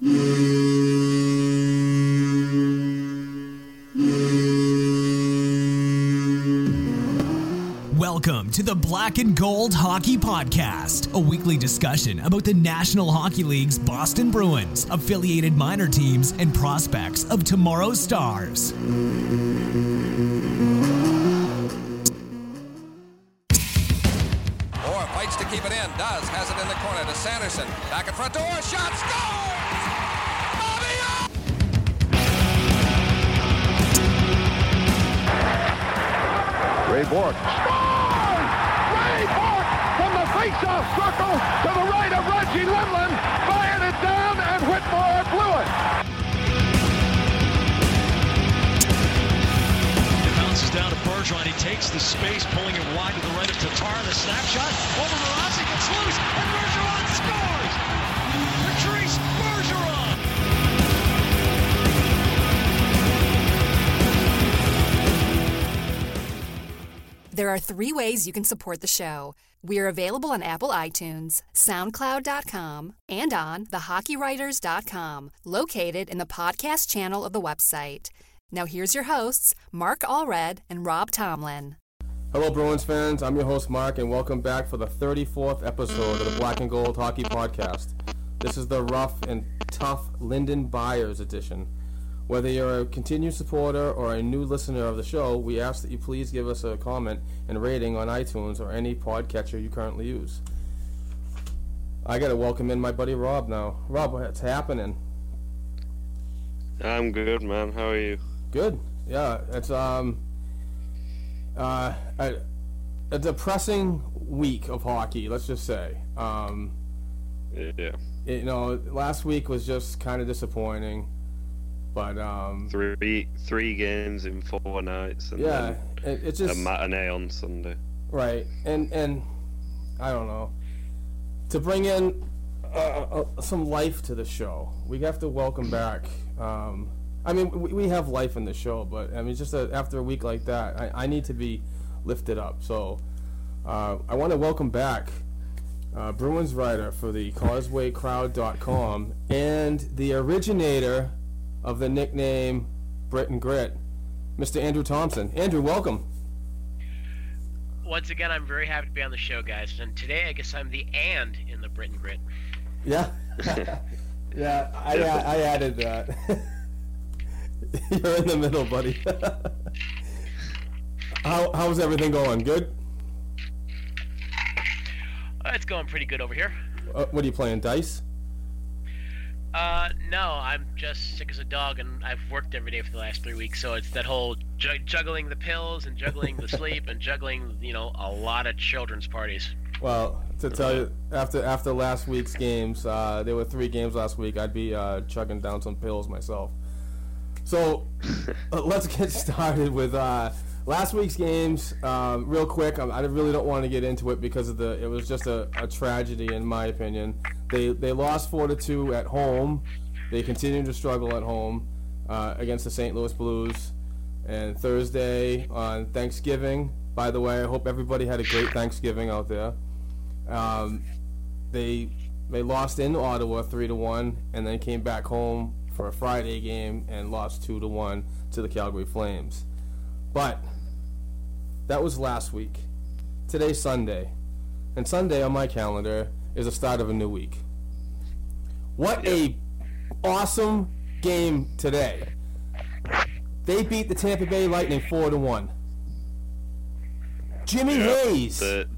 Welcome to the Black and Gold Hockey Podcast, a weekly discussion about the National Hockey League's Boston Bruins, affiliated minor teams, and prospects of tomorrow's stars. Keep it in. Does. Has it in the corner to Sanderson. Back at front door. Shot. Scores! Bobby Orr! Ray Bourque. Scores! Ray Bourque from the face-off circle to the right of Reggie Lemelin, bounces down to Bergeron. He takes the space, pulling it wide to the right of Tatar. The snapshot over Mrazek. It's loose, and Bergeron scores! Patrice Bergeron! There are three ways you can support the show. We are available on Apple iTunes, SoundCloud.com, and on thehockeywriters.com, located in the podcast channel of the website. Now here's your hosts, Mark Allred and Rob Tomlin. Hello, Bruins fans. I'm your host, Mark, and welcome back for the 34th episode of the Black and Gold Hockey Podcast. This is the rough and tough Lyndon Byers edition. Whether you're a continued supporter or a new listener of the show, we ask that you please give us a comment and rating on iTunes or any podcatcher you currently use. I gotta welcome in my buddy Rob now. Rob, what's happening? I'm good, man. How are you? Good. Yeah, it's um uh a, a depressing week of hockey. Let's just say. Um, Yeah. you know, last week was just kind of disappointing, but um, Three three games in four nights and yeah, it, it's then just a matinee on Sunday. right. And and I don't know to bring in uh, uh, some life to the show. We have to welcome back. Um, I mean, we, we have life in the show, but I mean, just a, after a week like that, I, I need to be lifted up. So uh, I want to welcome back uh, Bruins writer for the CausewayCrowd.com and the originator of the nickname Brit and Grit, Mr. Andrew Thompson. Andrew, welcome. Once again, I'm very happy to be on the show, guys. And today, I guess I'm the and in the Brit and Grit. Yeah, yeah, I, I added that. You're in the middle, buddy. How how's everything going? Good. Uh, it's going pretty good over here. Uh, what are you playing? Dice? Uh, no, I'm just sick as a dog, and I've worked every day for the last three weeks. So it's that whole ju- juggling the pills and juggling the sleep and juggling, you know, a lot of children's parties. Well, to tell you, after after last week's games, uh, there were three games last week. I'd be uh, chugging down some pills myself. So uh, let's get started with uh, last week's games. Um, real quick, I, I really don't want to get into it because of the. It was just a, a tragedy, in my opinion. They they lost four to two at home. They continue to struggle at home uh, against the St. Louis Blues. And Thursday on Thanksgiving. By the way, I hope everybody had a great Thanksgiving out there. Um, they they lost in Ottawa three to one, and then came back home for a Friday game and lost two to one to the Calgary Flames. But that was last week. Today's Sunday, and Sunday on my calendar is the start of a new week. What a awesome game today! They beat the Tampa Bay Lightning four to one. Jimmy Hayes. The,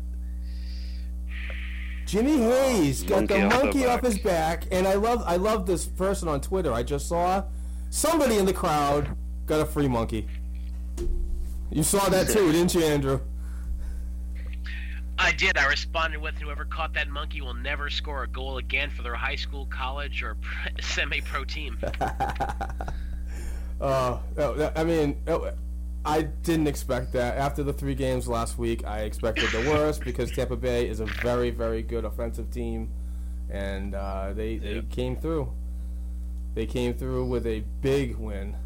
Jimmy Hayes got the Monkey off the monkey off his back, and I love I love this person on Twitter. I just saw somebody in the crowd got a free monkey. You saw that too, didn't you, Andrew? I did. I responded with whoever caught that monkey will never score a goal again for their high school, college, or semi-pro team. uh, I mean, I didn't expect that. After the three games last week, I expected the worst because Tampa Bay is a very, very good offensive team, and uh, they they yeah. came through. They came through with a big win,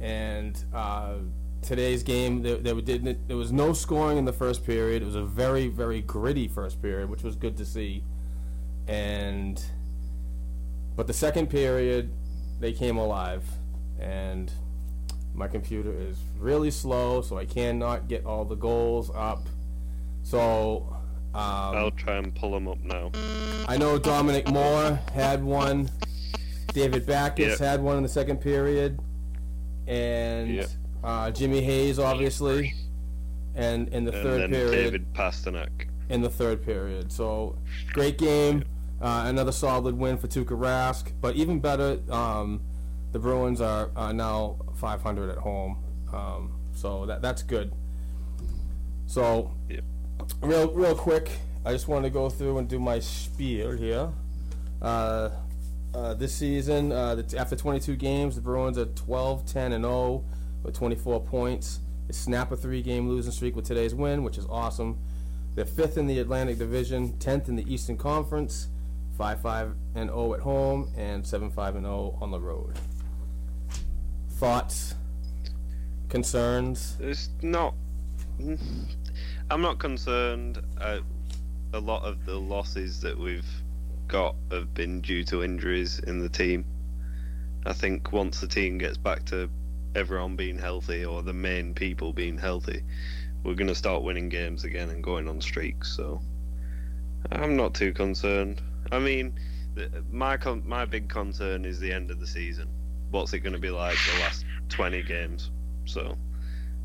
and uh, today's game there, there didn't there was no scoring in the first period. It was a very, very gritty first period, which was good to see, and but the second period they came alive, and my computer is really slow, so I cannot get all the goals up. So um, I'll try and pull them up now. I know Dominic Moore had one. David Backes yep. had one in the second period, and yep. uh, Jimmy Hayes obviously, and in the and third period, David Pastrnak in the third period. So great game, uh, another solid win for Tuukka Rask, but even better. Um, the Bruins are uh, now 500 at home, um, so that that's good. So, yeah. real real quick, I just want to go through and do my spiel here. Uh, uh, this season, uh, after 22 games, the Bruins are 12, 10, and 0 with 24 points. They snap a three-game losing streak with today's win, which is awesome. They're fifth in the Atlantic Division, 10th in the Eastern Conference, 5-5 and 0 at home, and 7-5 and 0 on the road thoughts, concerns? It's not. I'm not concerned. Uh, a lot of the losses that we've got have been due to injuries in the team. I think once the team gets back to everyone being healthy or the main people being healthy, we're going to start winning games again and going on streaks. So I'm not too concerned. I mean, my con- my big concern is the end of the season what's it going to be like the last 20 games. So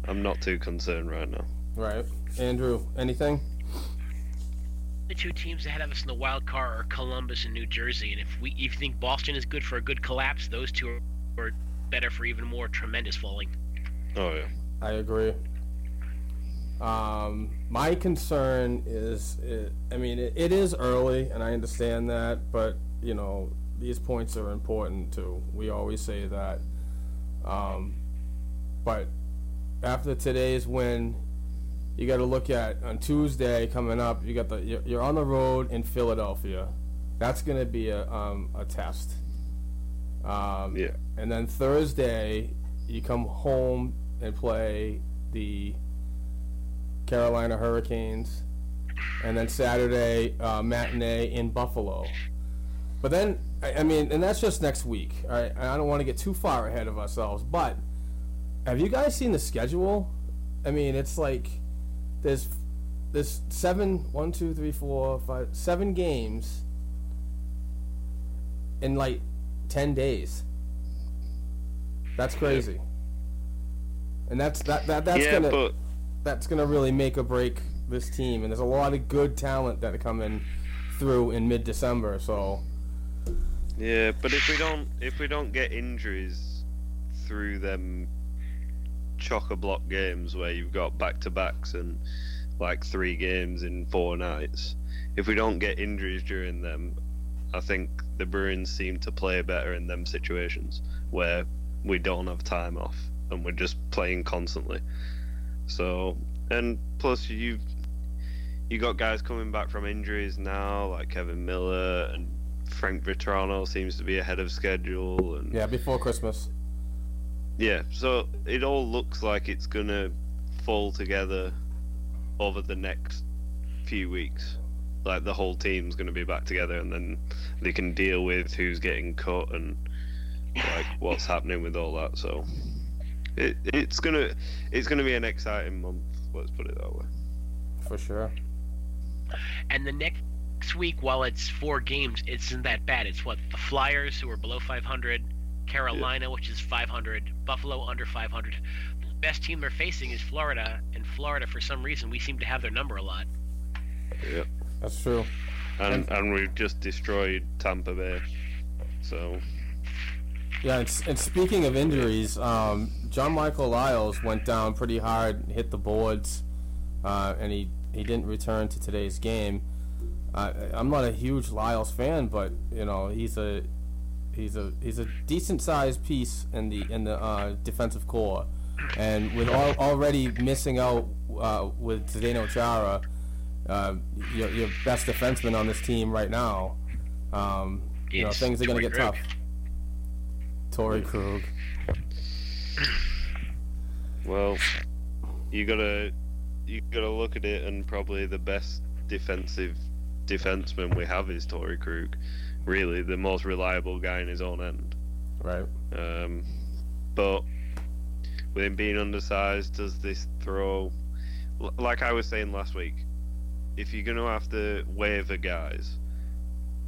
I'm not too concerned right now. Right. Andrew, anything? The two teams ahead of us in the wild card are Columbus and New Jersey, and if we if you think Boston is good for a good collapse, those two are better for even more tremendous falling. Oh yeah, I agree. Um, my concern is, I mean, it, it is early, and I understand that, but you know, these points are important too. We always say that. Um, but after today's win, you got to look at on Tuesday coming up. You got the you're, you're on the road in Philadelphia. That's going to be a um, a test. Um, yeah. And then Thursday, you come home and play the Carolina Hurricanes, and then Saturday uh, matinee in Buffalo. But then I, I mean, and that's just next week. All right, I don't want to get too far ahead of ourselves, but have you guys seen the schedule? I mean, it's like there's there's seven, one, two, three, four, five, seven games in like ten days. That's crazy. And that's that, that that's yeah, gonna but... that's gonna really make or break this team. And there's a lot of good talent that are coming through in mid December. So yeah, but if we don't if we don't get injuries through them chock a block games where you've got back to backs and like three games in four nights, if we don't get injuries during them, I think the Bruins seem to play better in them situations where we don't have time off and we're just playing constantly. So and plus you've you got guys coming back from injuries now like Kevan Miller and Frank Vatrano seems to be ahead of schedule, and yeah, before Christmas. Yeah, so it all looks like it's gonna fall together over the next few weeks. Like the whole team's gonna be back together, and then they can deal with who's getting cut and like what's happening with all that. So it, it's gonna it's gonna be an exciting month. Let's put it that way. For sure. And the next next week, while it's four games, it isn't that bad. It's what the Flyers, who are below 500, Carolina, yeah. which is 500, Buffalo under 500. The best team they're facing is Florida, and Florida, for some reason, we seem to have their number a lot. Yeah, that's true. And and we've just destroyed Tampa Bay, so. Yeah, and, and speaking of injuries, um, John Michael Liles went down pretty hard, hit the boards, uh, and he he didn't return to today's game. I I'm not a huge Liles fan, but you know he's a he's a he's a decent sized piece in the in the uh, defensive corps, and with all, already missing out uh, with Zdeno Chara, uh, your, your best defenseman on this team right now, um, you know things are going to get Krug. tough. Torey Krug. Well, you gotta you gotta look at it, and probably the best defensive defenseman we have is Torey Krug. Really, the most reliable guy in his own end. Right. Um, but with him being undersized, does this throw? Like I was saying last week, if you're gonna have to waiver guys,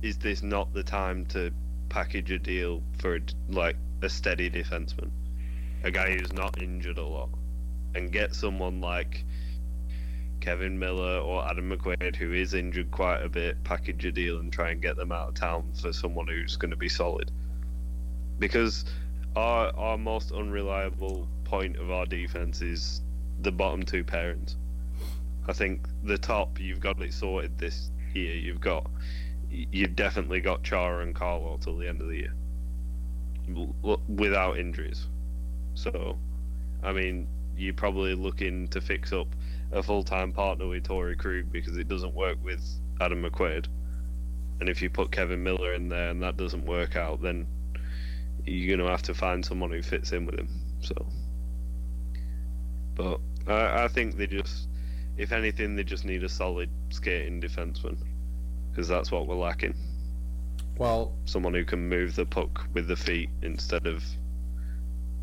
is this not the time to package a deal for like a steady defenseman, a guy who's not injured a lot, and get someone like Kevan Miller or Adam McQuaid, who is injured quite a bit, package a deal and try and get them out of town for someone who's going to be solid. Because our our most unreliable point of our defense is the bottom two pairings. I think the top you've got it sorted this year. You've got you've definitely got Chara and Carlo till the end of the year without injuries. So, I mean, you're probably looking to fix up a full-time partner with Torey Krug because it doesn't work with Adam McQuaid. And if you put Kevan Miller in there and that doesn't work out, then you're gonna have to find someone who fits in with him. So, but I, I think they just, if anything, they just need a solid skating defenseman because that's what we're lacking. Well, Someone who can move the puck with the feet instead of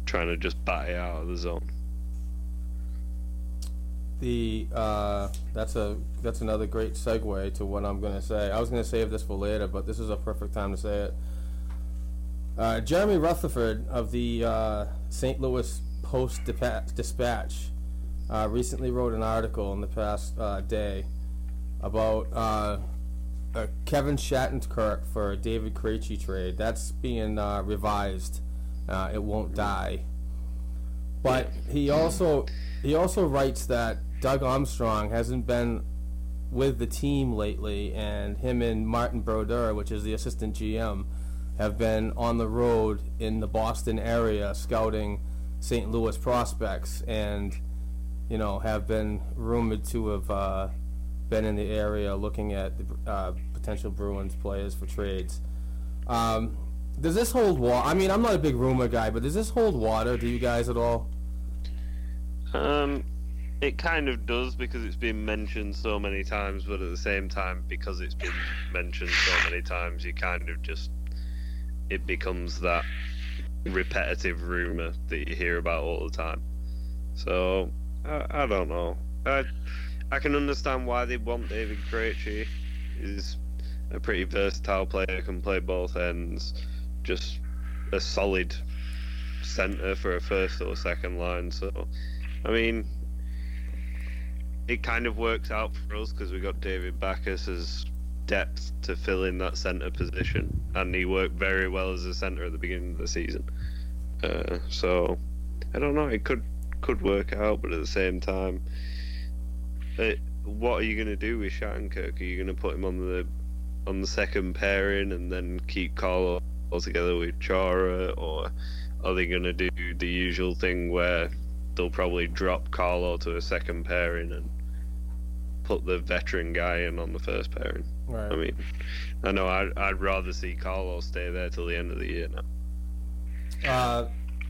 trying to just bat it out of the zone. The uh, that's a that's another great segue to what I'm going to say. I was going to save this for later, but this is a perfect time to say it. Uh, Jeremy Rutherford of the uh, St. Louis Post Dispatch uh, recently wrote an article in the past uh, day about uh, Kevin Shattenkirk for David Krejci trade. That's being revised. It won't die. But he also he also writes that Doug Armstrong hasn't been with the team lately, and him and Martin Brodeur, which is the assistant GM, have been on the road in the Boston area scouting St. Louis prospects, and you know have been rumored to have uh, been in the area looking at the uh, potential Bruins players for trades. Um, does this hold water? I mean, I'm not a big rumor guy, but does this hold water to you guys at all? Um, it kind of does because it's been mentioned so many times, but at the same time, because it's been mentioned so many times, you kind of just it becomes that repetitive rumor that you hear about all the time. So I, I don't know. I I can understand why they want David Krejci. He's a pretty versatile player, can play both ends. Just a solid centre for a first or second line. So I mean, it kind of works out for us because we got David Backes as depth to fill in that centre position, and he worked very well as a centre at the beginning of the season. Uh, so I don't know. It could could work out, but at the same time, it, what are you going to do with Shattenkirk? Are you going to put him on the on the second pairing and then keep Carlo together with Chara, or are they going to do the usual thing where they'll probably drop Carlo to a second pairing and put the veteran guy in on the first pairing? Right. I mean, I know I'd, I'd rather see Carlo stay there till the end of the year now. Uh,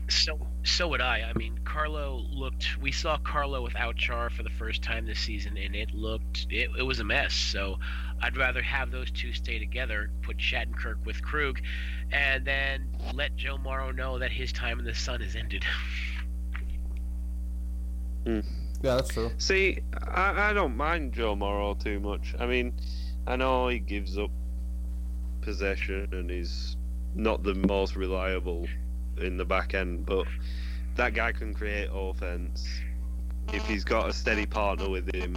So so would I. I mean, Carlo looked. We saw Carlo without Char for the first time this season, and it looked it, it was a mess. So I'd rather have those two stay together, put Shattenkirk with Krug, and then let Joe Morrow know that his time in the sun has ended. Hmm. yeah, that's true. See, I, I don't mind Joe Morrow too much. I mean, I know he gives up possession and he's not the most reliable in the back end, but that guy can create offense. If he's got a steady partner with him,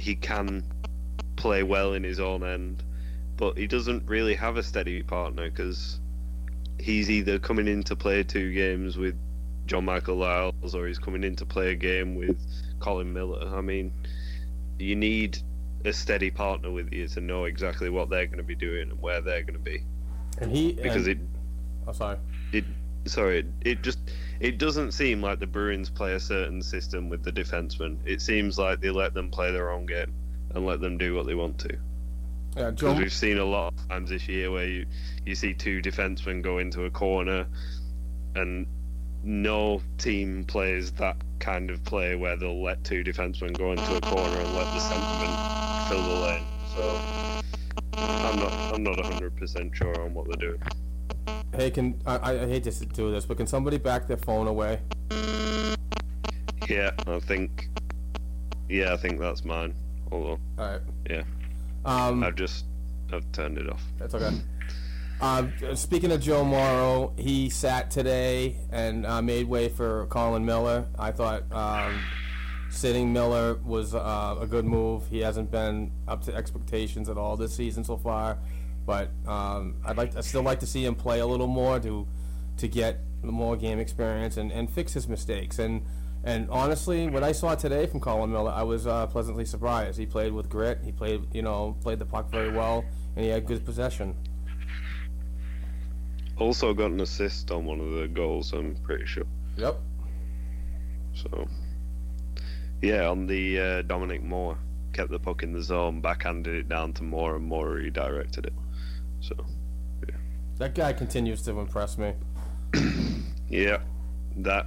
he can play well in his own end. But he doesn't really have a steady partner because he's either coming in to play two games with John Michael Liles or he's coming in to play a game with Colin Miller. I mean, you need a steady partner with you to know exactly what they're going to be doing and where they're going to be. And he because and, it Oh, sorry. it sorry it, just it doesn't seem like the Bruins play a certain system with the defensemen. It seems like they let them play their own game and let them do what they want to. Yeah, Because we've seen a lot of times this year where you you see two defensemen go into a corner, and no team plays that kind of play where they'll let two defensemen go into a corner and let the centerman fill the lane. So I'm not I'm not 100 percent sure on what they're doing. Hey, can I, I I hate to do this, but can somebody back their phone away? Yeah, I think. Yeah, I think that's mine. Hold on. All right. Yeah, Um, I've just I've turned it off. That's okay. Um, speaking of Joe Morrow, he sat today and uh, made way for Colin Miller. I thought um, sitting Miller was uh, a good move. He hasn't been up to expectations at all this season so far, but um, I'd like I still like to see him play a little more to to get more game experience and, and fix his mistakes. And and honestly, what I saw today from Colin Miller, I was uh, pleasantly surprised. He played with grit. He played you know played the puck very well, and he had good possession. Also got an assist on one of the goals. I'm pretty sure. Yep. So, yeah, on the uh, Dominic Moore, kept the puck in the zone, backhanded it down to Moore, and Moore redirected it. So, yeah. That guy continues to impress me. yeah, that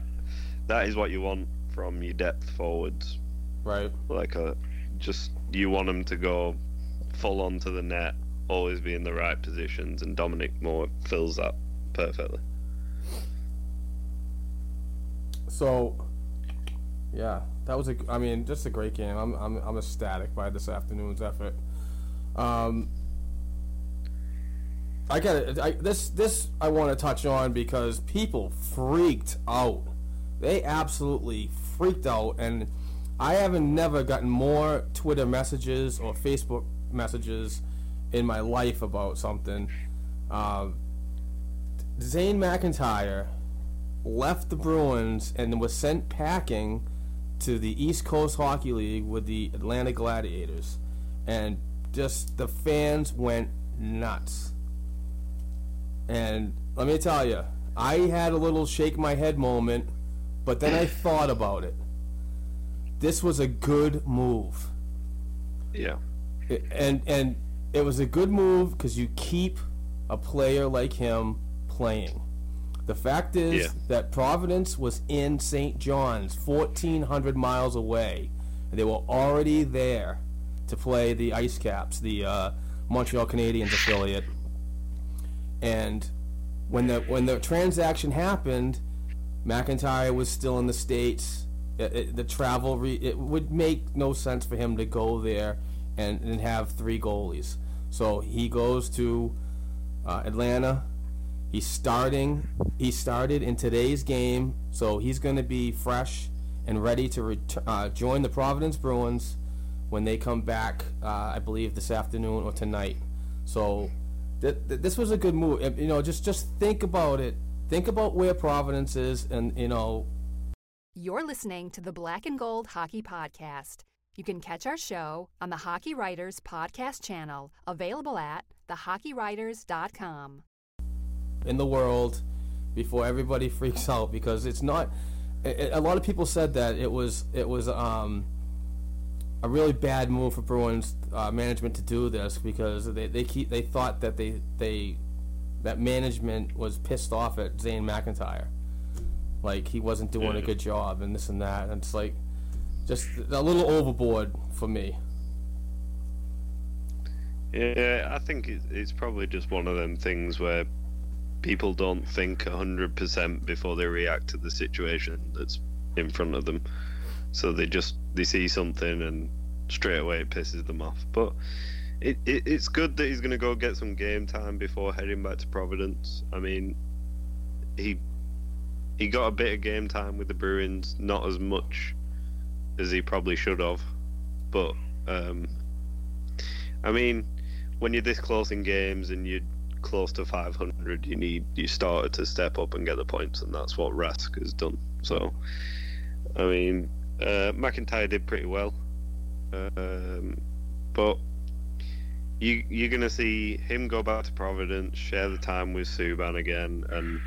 that is what you want from your depth forwards. Right. Like a just you want them to go full onto the net, always be in the right positions, and Dominic Moore fills that perfectly. So, yeah, that was a. I mean, just a great game. I'm I'm I'm ecstatic by this afternoon's effort. Um, I got it. I, this this I want to touch on because people freaked out. They absolutely freaked out, and I haven't never gotten more Twitter messages or Facebook messages in my life about something. Um, Zane McIntyre left the Bruins and was sent packing to the East Coast Hockey League with the Atlanta Gladiators. And just the fans went nuts. And let me tell you, I had a little shake my head moment, but then I thought about it. This was a good move. Yeah. It- and and it was a good move because you keep a player like him playing. The fact is Yeah. that Providence was in St. John's, 1,400 miles away. And they were already there to play the Ice Caps, the uh, Montreal Canadiens affiliate. And when the when the transaction happened, McIntyre was still in the states. It, it, the travel re, it would make no sense for him to go there and, and have three goalies. So he goes to uh, Atlanta. He's starting. He started in today's game, so he's going to be fresh and ready to ret- uh, join the Providence Bruins when they come back. Uh, I believe this afternoon or tonight. So th- th- this was a good move. You know, just just think about it. Think about where Providence is, and you know, You're listening to the Black and Gold Hockey Podcast. You can catch our show on the Hockey Writers Podcast channel, available at thehockeywriters.com. in the world before everybody freaks out because it's not. A, a lot of people said that it was it was um, a really bad move for Bruins uh, management to do this because they, they keep they thought that they they that management was pissed off at Zane McIntyre, like he wasn't doing a good job and this and that. And it's like just a little overboard for me. Yeah, I think it's probably just one of them things where people don't think 100% before they react to the situation that's in front of them. So they just they see something and straight away it pisses them off. But it, it it's good that he's going to go get some game time before heading back to Providence. I mean, he he got a bit of game time with the Bruins, not as much as he probably should have, but um, I mean, when you're this close in games and you're close to 500, you need you started to step up and get the points, and that's what Rask has done. So, I mean, uh, McIntyre did pretty well. Um, but you you're gonna see him go back to Providence, share the time with Subban again, and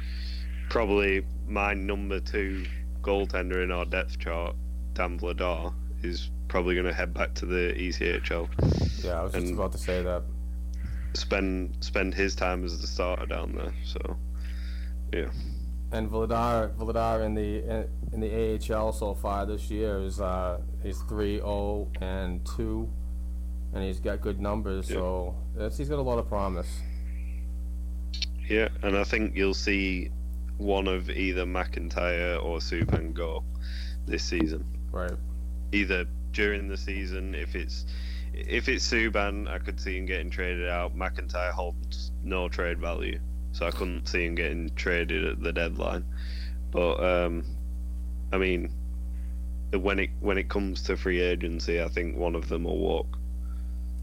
probably my number two goaltender in our depth chart, Dan Vladar, is probably gonna head back to the ECHL. Yeah, I was just And- about to say that. Spend spend his time as the starter down there. So yeah. And Vladar, Vladar in the in the AHL so far this year is uh, he's 3-0 and two, and he's got good numbers. Yeah. So that's, he's got a lot of promise. Yeah, and I think you'll see one of either McIntyre or Subban go this season. Right. Either during the season, if it's if it's Subban, I could see him getting traded out. McIntyre holds no trade value, so I couldn't see him getting traded at the deadline. But um, I mean, when it when it comes to free agency, I think one of them will walk.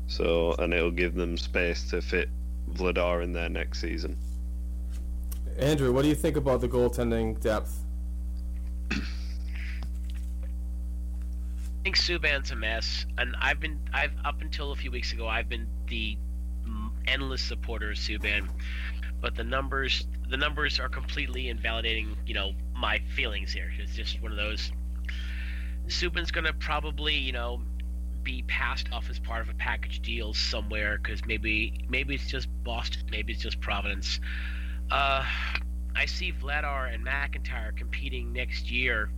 So and it'll give them space to fit Vladar in there next season. Andrew, what do you think about the goaltending depth? Think Subban's a mess, and I've been I've up until a few weeks ago I've been the endless supporter of Subban, but the numbers the numbers are completely invalidating you know my feelings here. It's just one of those. Subban's gonna probably you know be passed off as part of a package deal somewhere because maybe maybe it's just Boston, maybe it's just Providence. Uh, I see Vladar and McIntyre competing next year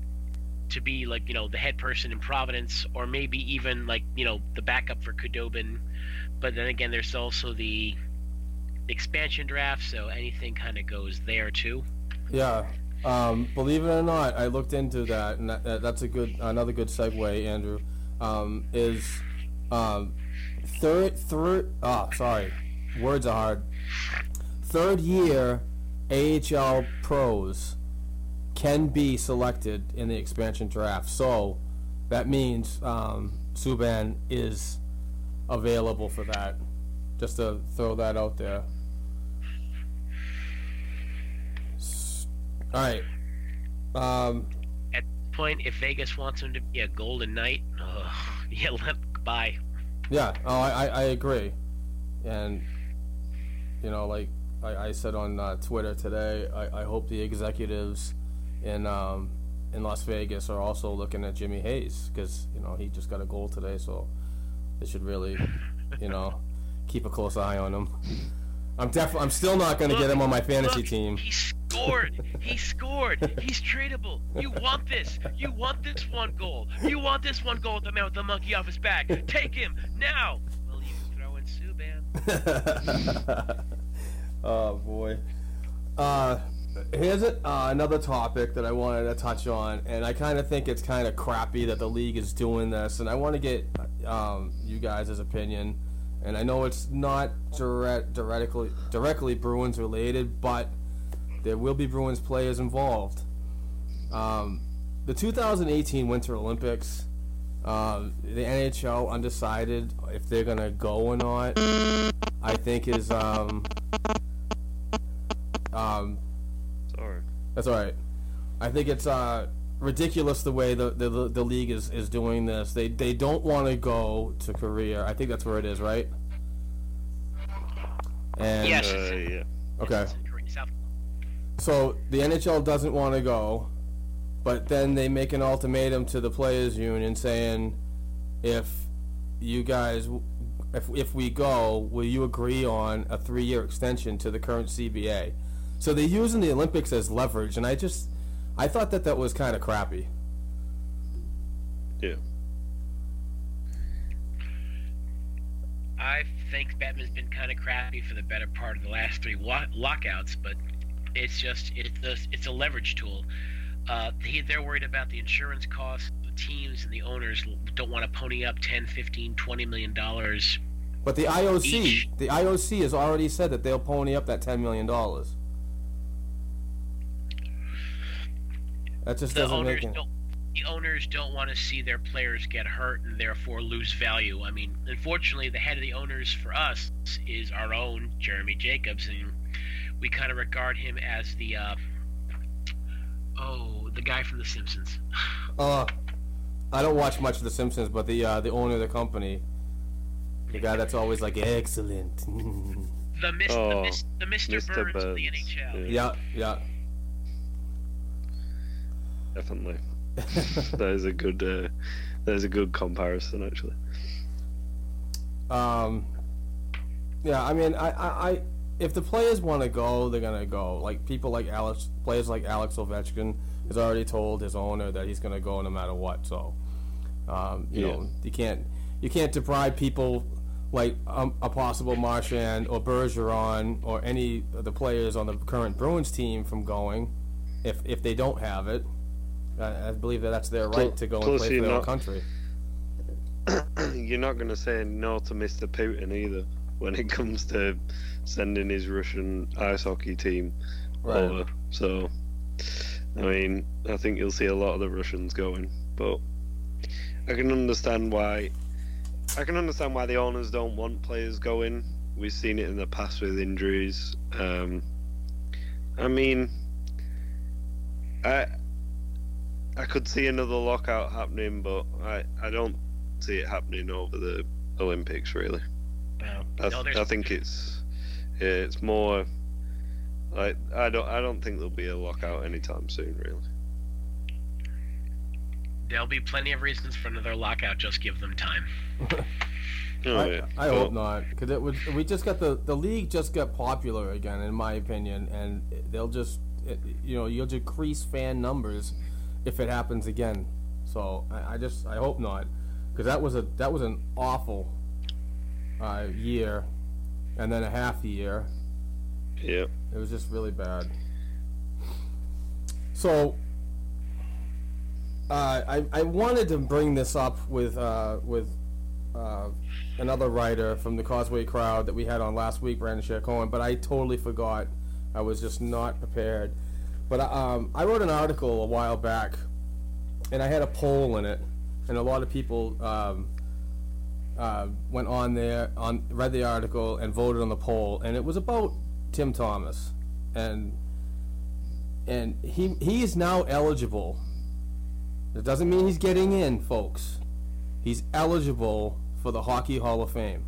to be like you know the head person in Providence, or maybe even like you know the backup for Khudobin. But then again, there's also the expansion draft, so anything kind of goes there too. Yeah. Um, believe it or not, I looked into that, and that, that, that's a good another good segue. Andrew um, is um, third third. Ah, sorry, words are hard. Third year AHL pros can be selected in the expansion draft. So that means um, Subban is available for that. Just to throw that out there. S- All right. Um, At this point, if Vegas wants him to be a Golden Knight, ugh, yeah, let goodbye. Yeah, oh, I, I, I agree. And, you know, like I, I said on uh, Twitter today, I, I hope the executives in um, in Las Vegas are also looking at Jimmy Hayes because, you know, he just got a goal today, so they should really, you know, keep a close eye on him. I'm definitely, I'm still not going to get him on my fantasy Look, team. He scored. He scored. He's tradable. You want this. You want this one goal. You want this one goal with the man with the monkey off his back. Take him now. Well, you can throw in Subban. oh boy. Uh, here's a, uh, another topic that I wanted to touch on, and I kind of think it's kind of crappy that the league is doing this, and I want to get um, you guys' opinion. And I know it's not direct, directly directly Bruins related, but there will be Bruins players involved. Um, the 2018 Winter Olympics, uh, the NHL undecided if they're gonna go or not. I think is um, um. That's all right. I think it's uh, ridiculous the way the, the, the league is, is doing this. They they don't want to go to Korea. I think that's where it is, right? And Yes. Uh, yeah. okay. So the NHL doesn't want to go, but then they make an ultimatum to the players' union saying, if you guys, if if we go, will you agree on a three-year extension to the current CBA? So they're using the Olympics as leverage, and I just, I thought that that was kind of crappy. Yeah. I think Bettman's been kind of crappy for the better part of the last three wa- lockouts, but it's just it's a, it's a leverage tool. Uh, he, they're worried about the insurance costs. The teams and the owners don't want to pony up 10, 15, 20 million dollars. But the IOC, Each. the IOC has already said that they'll pony up that ten million dollars. That just The doesn't owners make any. don't. The owners don't want to see their players get hurt and therefore lose value. I mean, unfortunately, the head of the owners for us is our own Jeremy Jacobs, and we kind of regard him as the uh, oh, the guy from The Simpsons. Uh, I don't watch much of The Simpsons, but the uh, the owner of the company, the guy that's always like excellent. The, mis- Oh, the, mis- the Mr. Mr. Burns of the Burns, NHL. yeah, yeah. Definitely. that is a good. Uh, that is a good comparison, actually. Um, yeah, I mean, I, I, I if the players want to go, they're gonna go. Like people like Alex, players like Alex Ovechkin has already told his owner that he's gonna go no matter what. So, um, you Yeah. know, you can't you can't deprive people like um, a possible Marchand or Bergeron or any of the players on the current Bruins team from going if if they don't have it. I, I believe that that's their right to go and play for their own not- country. You're not going to say no to Mr. Putin either when it comes to sending his Russian ice hockey team Right. over. So, I mean, I think you'll see a lot of the Russians going, but I can understand why. I can understand why the owners don't want players going. We've seen it in the past with injuries. Um, I mean, I I could see another lockout happening, but I, I don't see it happening over the Olympics really. Wow. I, No, I think it's yeah, it's more like I don't I don't think there'll be a lockout anytime soon really. There'll be plenty of reasons for another lockout. Just give them time. Oh, I, yeah. I Well, hope not, because it would. We just got the the league just got popular again, in my opinion, and they'll just, it, you know, you'll decrease fan numbers if it happens again. So I, I just I hope not, because that was a that was an awful uh, year, and then a half year. Yeah. It was just really bad. So, uh, I, I wanted to bring this up with uh, with uh, another writer from the Causeway crowd that we had on last week, Brandon Sher Cohen, but I totally forgot. I was just not prepared. But um, I wrote an article a while back, and I had a poll in it, and a lot of people um, uh, went on there, on read the article, and voted on the poll, and it was about Tim Thomas, and and he he is now eligible. That doesn't mean he's getting in, folks. He's eligible for the Hockey Hall of Fame.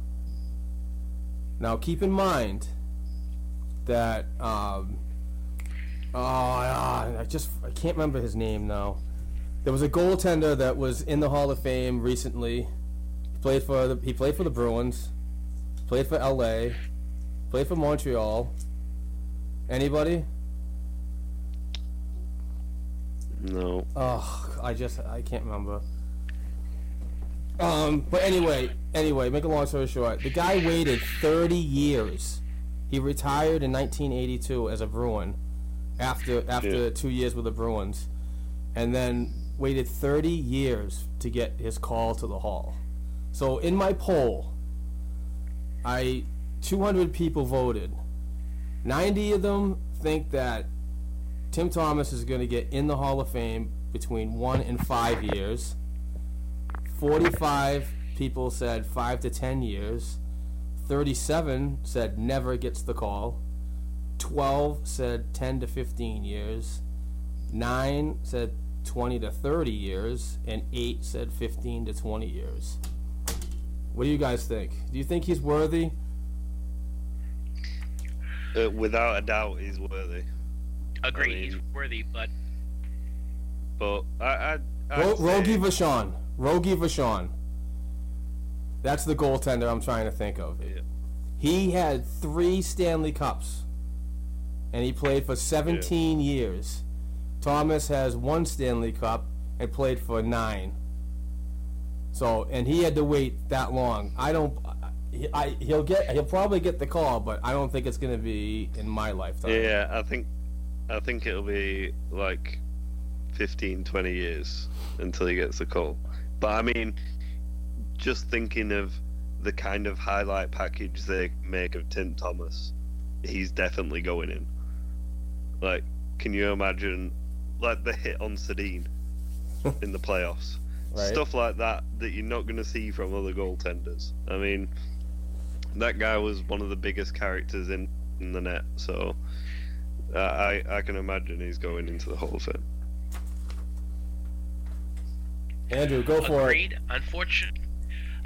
Now, keep in mind that um, oh, ah, I just I can't remember his name now. There was a goaltender that was in the Hall of Fame recently. He played for the he played for the Bruins, played for L.A., played for Montreal. Anybody? No. Oh, I just I can't remember. Um, but anyway, anyway, make a long story short, the guy waited 30 years. He retired in 1982 as a Bruin, after after Yeah. two years with the Bruins, and then waited 30 years to get his call to the Hall. So in my poll, I 200 people voted. 90 of them think that Tim Thomas is going to get in the Hall of Fame between one and five years. 45 people said five to 10 years. 37 said never gets the call. 12 said 10 to 15 years. 9 said 20 to 30 years. And 8 said 15 to 20 years. What do you guys think? Do you think he's worthy? Uh, without a doubt, he's worthy. Agreed. I he's worthy, but But I, I, I'd Ro- say- Rogie Vachon. Rogie Vachon. That's the goaltender I'm trying to think of. Yeah. He had three Stanley Cups, and he played for 17 years. Thomas has one Stanley Cup and played for nine. So, and he had to wait that long. I don't. I, I he'll get he'll probably get the call, but I don't think it's going to be in my lifetime. Yeah, I think, I think it'll be like 15, 20 years until he gets the call. But I mean, just thinking of the kind of highlight package they make of Tim Thomas, he's definitely going in. Like, can you imagine, like the hit on Sedin in the playoffs? Right. Stuff like that that you're not going to see from other goaltenders. I mean, that guy was one of the biggest characters in, in the net, so uh, I I can imagine he's going into the Hall of Fame. Andrew, go for Agreed. Unfortunately,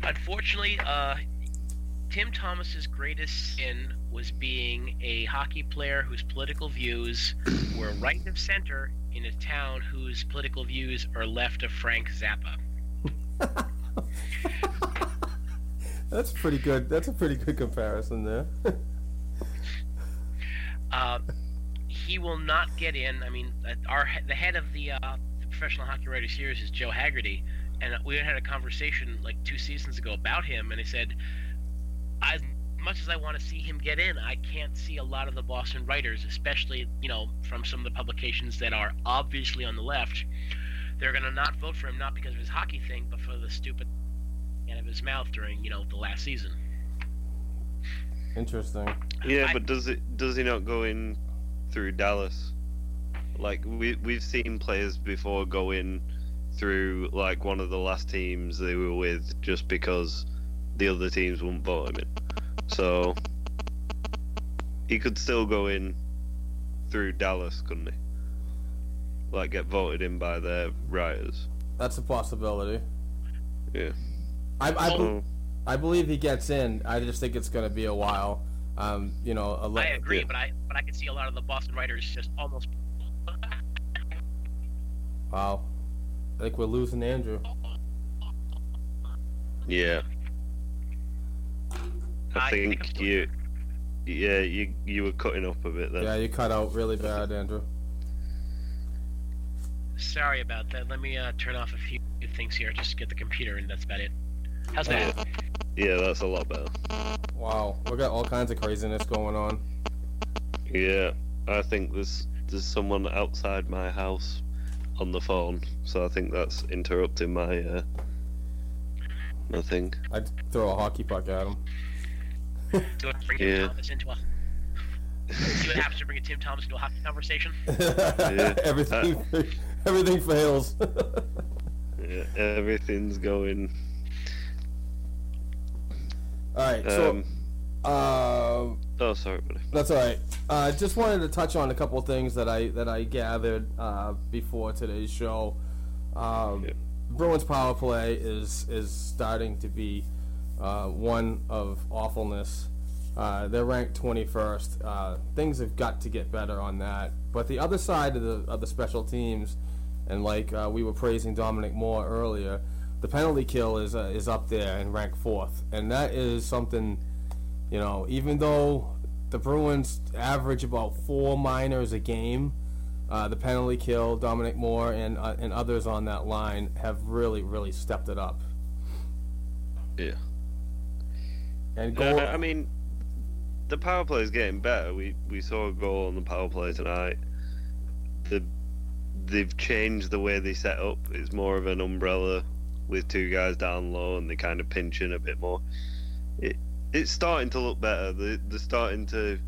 unfortunately, uh, Tim Thomas's greatest sin was being a hockey player whose political views were right of center in a town whose political views are left of Frank Zappa. That's pretty good. That's a pretty good comparison there. Uh, he will not get in. I mean, our the head of the, uh, the professional hockey writers series is Joe Haggerty, and we had a conversation like two seasons ago about him, and he said, as much as I want to see him get in, I can't see a lot of the Boston writers, especially you know from some of the publications that are obviously on the left. They're gonna not vote for him not because of his hockey thing, but for the stupid out of his mouth during you know the last season. Interesting. Yeah, I- but does it does he not go in through Dallas? Like we we've seen players before go in through like one of the last teams they were with just because the other teams wouldn't vote him in. So he could still go in through Dallas, couldn't he? Like get voted in by their writers. That's a possibility. Yeah. I, I, So I believe he gets in. I just think it's going to be a while. Um, you know, a le- I agree, yeah. but I but I can see a lot of the Boston writers just almost Wow. I think we're losing Andrew. yeah. I I think think still you yeah, you you were cutting up a bit then. Yeah, you cut out really bad, Andrew. Sorry about that. Let me uh, turn off a few things here. Just to get the computer, and that's about it. How's that? Yeah, that's a lot better. Wow, we got all kinds of craziness going on. Yeah, I think there's there's someone outside my house on the phone, so I think that's interrupting my uh, my thing. I'd throw a hockey puck at him. Do it. Bring Yeah. Tim Thomas into a. See what happens to bring a Tim Thomas into a hockey conversation. everything, everything fails. Yeah, everything's going. all right, so Um, uh, oh, sorry, buddy. That's all right. Uh, just wanted to touch on a couple of things that I that I gathered uh, before today's show. Um, Yeah. Bruins power play is is starting to be uh, one of awfulness. Uh, they're ranked 21st. Uh, things have got to get better on that. But the other side of the of the special teams, and like uh, we were praising Dominic Moore earlier, the penalty kill is uh, is up there and ranked fourth, and that is something. You know, even though the Bruins average about four minors a game, uh, the penalty kill, Dominic Moore, and uh, and others on that line have really, really stepped it up. Yeah. And Uh, I mean, the power play is getting better. We we saw a goal on the power play tonight. The they've changed the way they set up. It's more of an umbrella with two guys down low, and they kind of pinch in a bit more. It it's starting to look better. They they're starting to.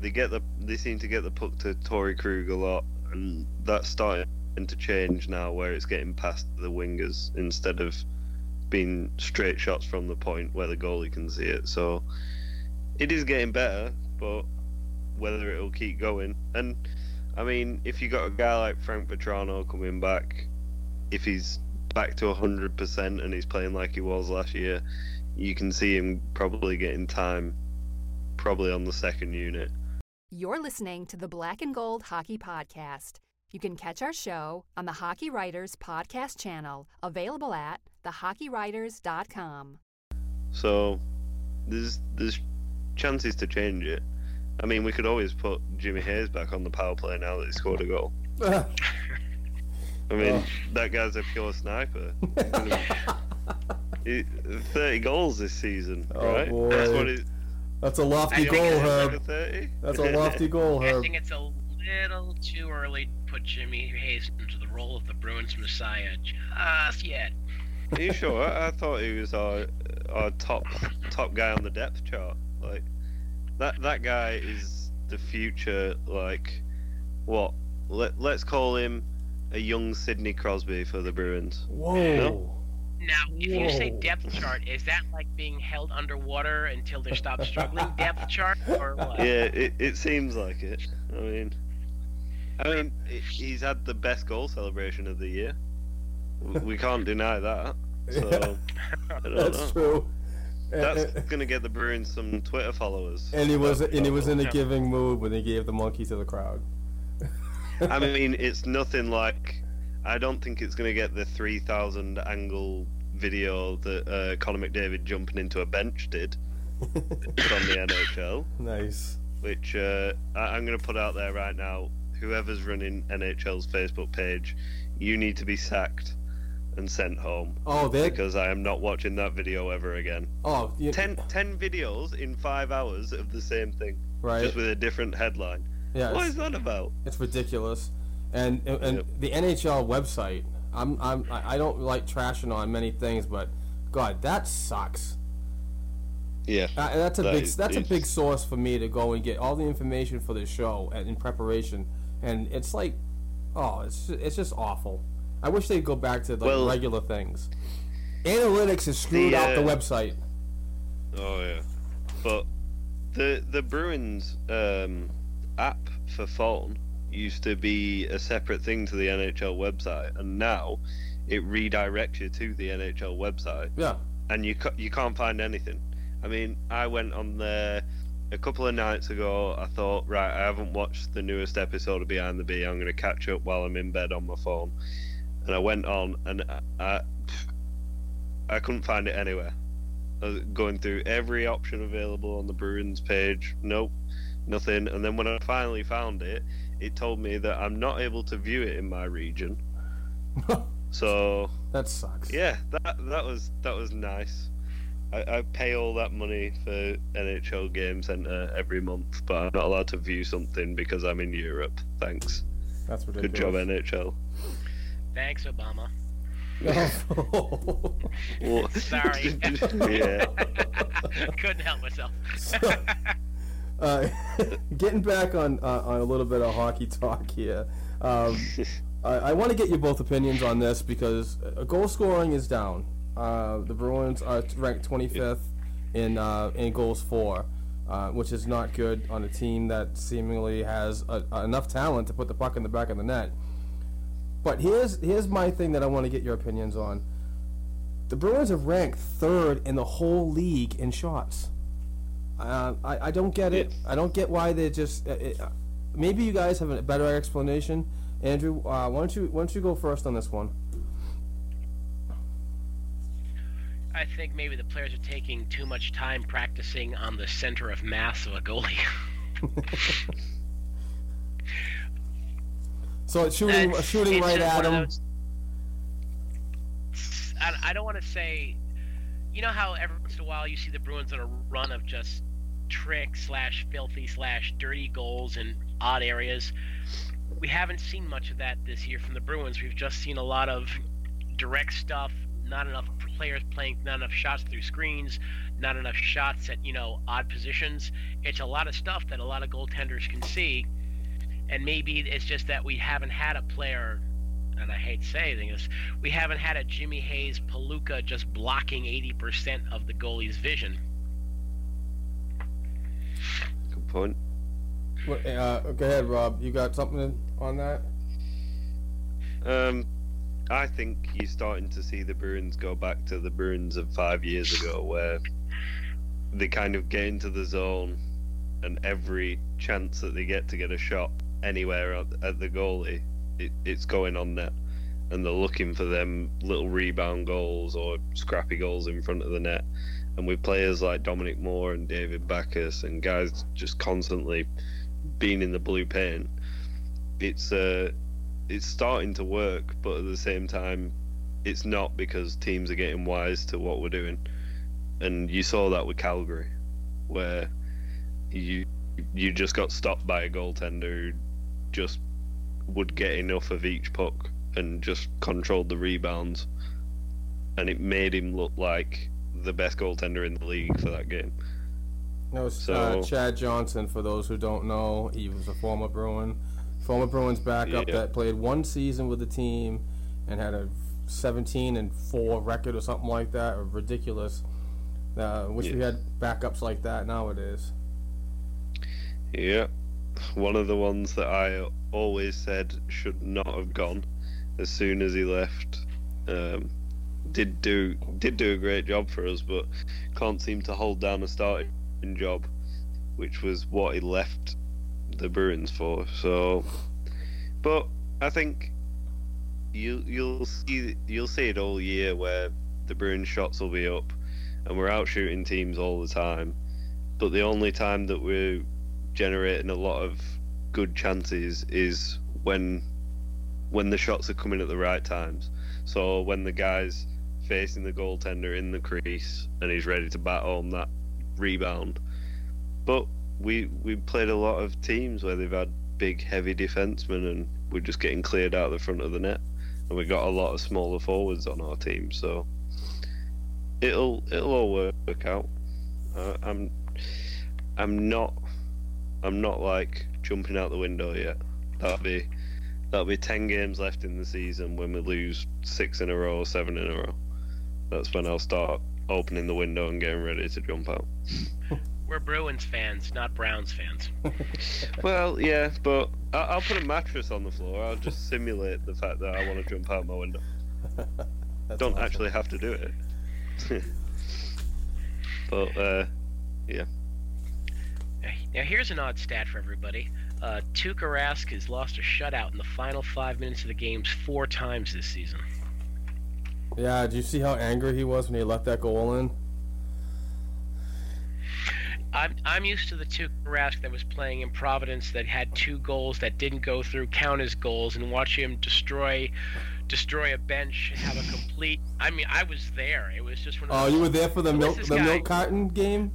They get the they seem to get the puck to Torey Krug a lot, and that's starting to change now, where it's getting past the wingers instead of being straight shots from the point where the goalie can see it. So it is getting better, but whether it'll keep going. And I mean, if you got a guy like Frank Vatrano coming back, if he's back to 100% and he's playing like he was last year, you can see him probably getting time, probably on the second unit. You're listening to the Black and Gold Hockey Podcast. You can catch our show on the Hockey Writers Podcast channel, available at thehockeywriters.com. So there's there's chances to change it. I mean, we could always put Jimmy Hayes back on the power play now that he scored a goal. I mean, Oh. that guy's a pure sniper. He- 30 goals this season, Oh, right? boy. That's what it. that's a lofty goal, Herb. That's a lofty goal, I Herb. think it's a little too early to put Jimmy Hayes into the role of the Bruins Messiah just yet. Are you sure? I, I thought he was our our top top guy on the depth chart. Like that that guy is the future. Like what? Let let's call him a young Sidney Crosby for the Bruins. Whoa. Now, if you say depth chart, is that like being held underwater until they stop struggling depth chart, or what? Yeah, it, it seems like it. I mean, I mean, he's had the best goal celebration of the year. we can't deny that. So I don't That's know. true. That's gonna get the Bruins some Twitter followers. And he was and he was in a Yeah. giving mood when he gave the monkey to the crowd. I mean, it's nothing like. I don't think it's gonna get the three thousand angle video that uh, Connor McDavid jumping into a bench did from the NHL. Nice. which uh, I- I'm going to put out there right now. Whoever's running NHL's Facebook page, you need to be sacked and sent home Oh, they. because I am not watching that video ever again. Oh, you, Ten, ten videos in five hours of the same thing, right. just with a different headline. yeah, what is that about? it's ridiculous. And and, Yep. the NHL website. I'm I'm I don't like trashing on many things, but God, that sucks. Yeah, Uh, that's a That big is- that's a big source for me to go and get all the information for the show and in preparation, and it's like, oh, it's it's just awful. I wish they'd go back to like Well- regular things. Analytics has screwed The, out the uh, website. Oh yeah, but the the Bruins um, app for phone used to be a separate thing to the NHL website, and now it redirects you to the NHL website, Yeah, and you ca- you can't find anything. I mean, I went on there a couple of nights ago. I thought, right, I haven't watched the newest episode of Behind the B. I'm going to catch up while I'm in bed on my phone, and I went on, and I I, I couldn't find it anywhere. Going through every option available on the Bruins page. Nope, nothing. And then when I finally found it, it told me that I'm not able to view it in my region. so that sucks. yeah, that that was that was nice. I, I pay all that money for NHL Game Center every month, but I'm not allowed to view something because I'm in Europe. Thanks. that's Good job, NHL. Thanks, Obama. Well, Sorry. yeah. Couldn't help myself. uh, getting back on uh, on a little bit of hockey talk here. Um, I, I want to get your both opinions on this because uh, goal scoring is down. Uh, the Bruins are ranked 25th in uh, in goals for, uh, which is not good on a team that seemingly has uh enough talent to put the puck in the back of the net. But here's here's my thing that I want to get your opinions on. The Bruins are ranked third in the whole league in shots. Uh, I, I don't get it. I don't get why they just. Uh, it, uh, maybe you guys have a better explanation. Andrew, uh, why don't you why don't you go first on this one? I think maybe the players are taking too much time practicing on the center of mass of a goalie. So it's shooting It's- shooting it's right at him. I, I don't want to say, you know how every once in a while you see the Bruins on a run of just trick slash filthy slash dirty goals in odd areas. We haven't seen much of that this year from the Bruins. We've just seen a lot of direct stuff, not enough players playing, not enough shots through screens, not enough shots at you know odd positions. It's a lot of stuff that a lot of goaltenders can see, and maybe it's just that we haven't had a player and I hate saying this, we haven't had a Jimmy Hayes Palooka just blocking 80% of the goalie's vision. Good point. What- Uh, go ahead, Rob. You got something on that? Um, I think you're starting to see the Bruins go back to the Bruins of five years ago, where they kind of get into the zone, and every chance that they get to get a shot anywhere at, the goalie, it, it's going on net, and they're looking for them little rebound goals or scrappy goals in front of the net. And with players like Dominic Moore and David Backes and guys just constantly being in the blue paint, it's uh, it's starting to work, but at the same time, it's not because teams are getting wise to what we're doing. And you saw that with Calgary, where you you just got stopped by a goaltender who just would get enough of each puck and just controlled the rebounds, and it made him look like the best goaltender in the league for that game. That was So- uh, Chad Johnson. For those who don't know, he was a former Bruin, former Bruins backup Yeah. that played one season with the team and had a 17 and four record or something like that. Or ridiculous. Uh, wish we had backups like that nowadays. Yeah, one of the ones that I always said should not have gone as soon as he left um, did do did do a great job for us, but can't seem to hold down a starting job, which was what he left the Bruins for. So, but I think you you'll see you'll see it all year where the Bruins shots will be up, and we're out shooting teams all the time. But the only time that we're generating a lot of good chances is when when the shots are coming at the right times. So when the guys facing the goaltender in the crease and he's ready to bat home that rebound. But we we played a lot of teams where they've had big heavy defensemen and we're just getting cleared out of the front of the net. And we got a lot of smaller forwards on our team, so it'll it'll all work out. Uh, I'm I'm not I'm not like jumping out the window yet. That'll be that'll be ten games left in the season when we lose six in a row or seven in a row. That's when I'll start opening the window and getting ready to jump out. We're Bruins fans, not Browns fans. well, yeah, but I- will put a mattress on the floor. I'll just simulate the fact that I want to jump out my window. Don't awesome. actually have to do it. but uh, yeah. Now here's an odd stat for everybody. Uh, Tuukka Rask has lost a shutout in the final five minutes of the games four times this season. Yeah, do you see how angry he was when he let that goal in? I'm I'm used to the Tuukka Rask that was playing in Providence that had two goals that didn't go through count as goals and watch him destroy destroy a bench and have a complete I mean I was there. It was just one of Oh, you were there for the milk the guy? milk carton game?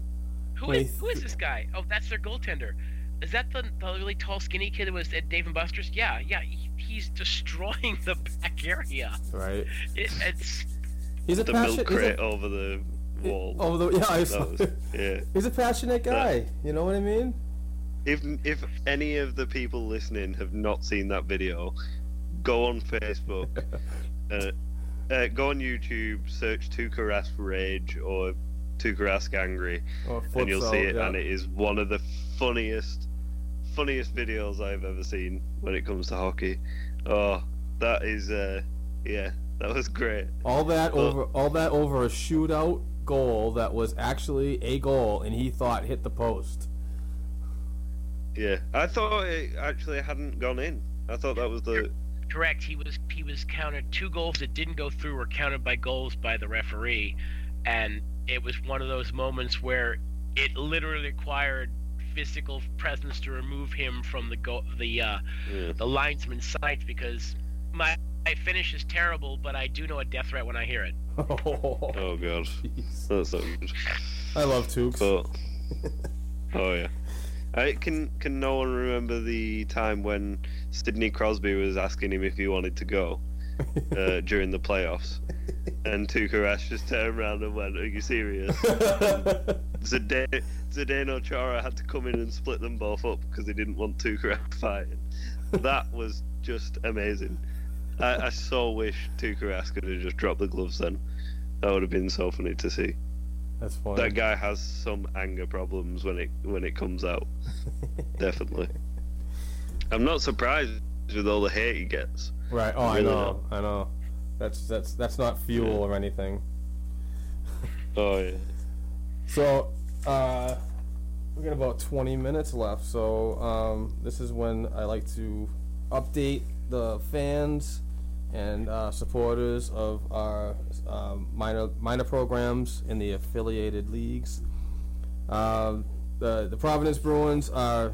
Who is, who is this guy? Oh, that's their goaltender. Is that the, the really tall, skinny kid that was at Dave and Buster's? Yeah, yeah. He, he's destroying the back area. Right. It, it's. He's a the passion, milk crate a, over the wall. Over the yeah, I saw, was, yeah. He's a passionate guy. That, you know what I mean? If if any of the people listening have not seen that video, go on Facebook. uh, uh, go on YouTube, search Tuukka Rask Rage or Tuukka Rask Angry, oh, and you'll see it. Yeah. And it is one of the funniest, funniest videos I've ever seen when it comes to hockey. Oh, that is, uh, yeah, that was great. All that but, over, all that over a shootout goal that was actually a goal, and he thought hit the post. Yeah, I thought it actually hadn't gone in. I thought that was the correct. He was he was counted two goals that didn't go through were counted by goals by the referee, and it was one of those moments where it literally required physical presence to remove him from the go- the uh, yeah. the linesman's sight because my my finish is terrible, but I do know a death threat when I hear it. oh oh god, that's so good. I love Tukes. But, oh yeah. I, can can no one remember the time when Sidney Crosby was asking him if he wanted to go uh, during the playoffs, and Tuukka Rask just turned around and went, "Are you serious?" Zdeno, Zdeno Chara had to come in and split them both up because he didn't want Tuukka Rask fighting. That was just amazing. I, I so wish Tuukka Rask could have just dropped the gloves then. That would have been so funny to see. That's funny. That guy has some anger problems when it when it comes out. Definitely. I'm not surprised with all the hate he gets. Right. Oh, really I know. Not. I know. That's that's that's not fuel yeah. or anything. oh yeah. So, uh, we got about 20 minutes left. So, um, this is when I like to update the fans and uh, supporters of our um, minor minor programs in the affiliated leagues. Um, the the Providence Bruins are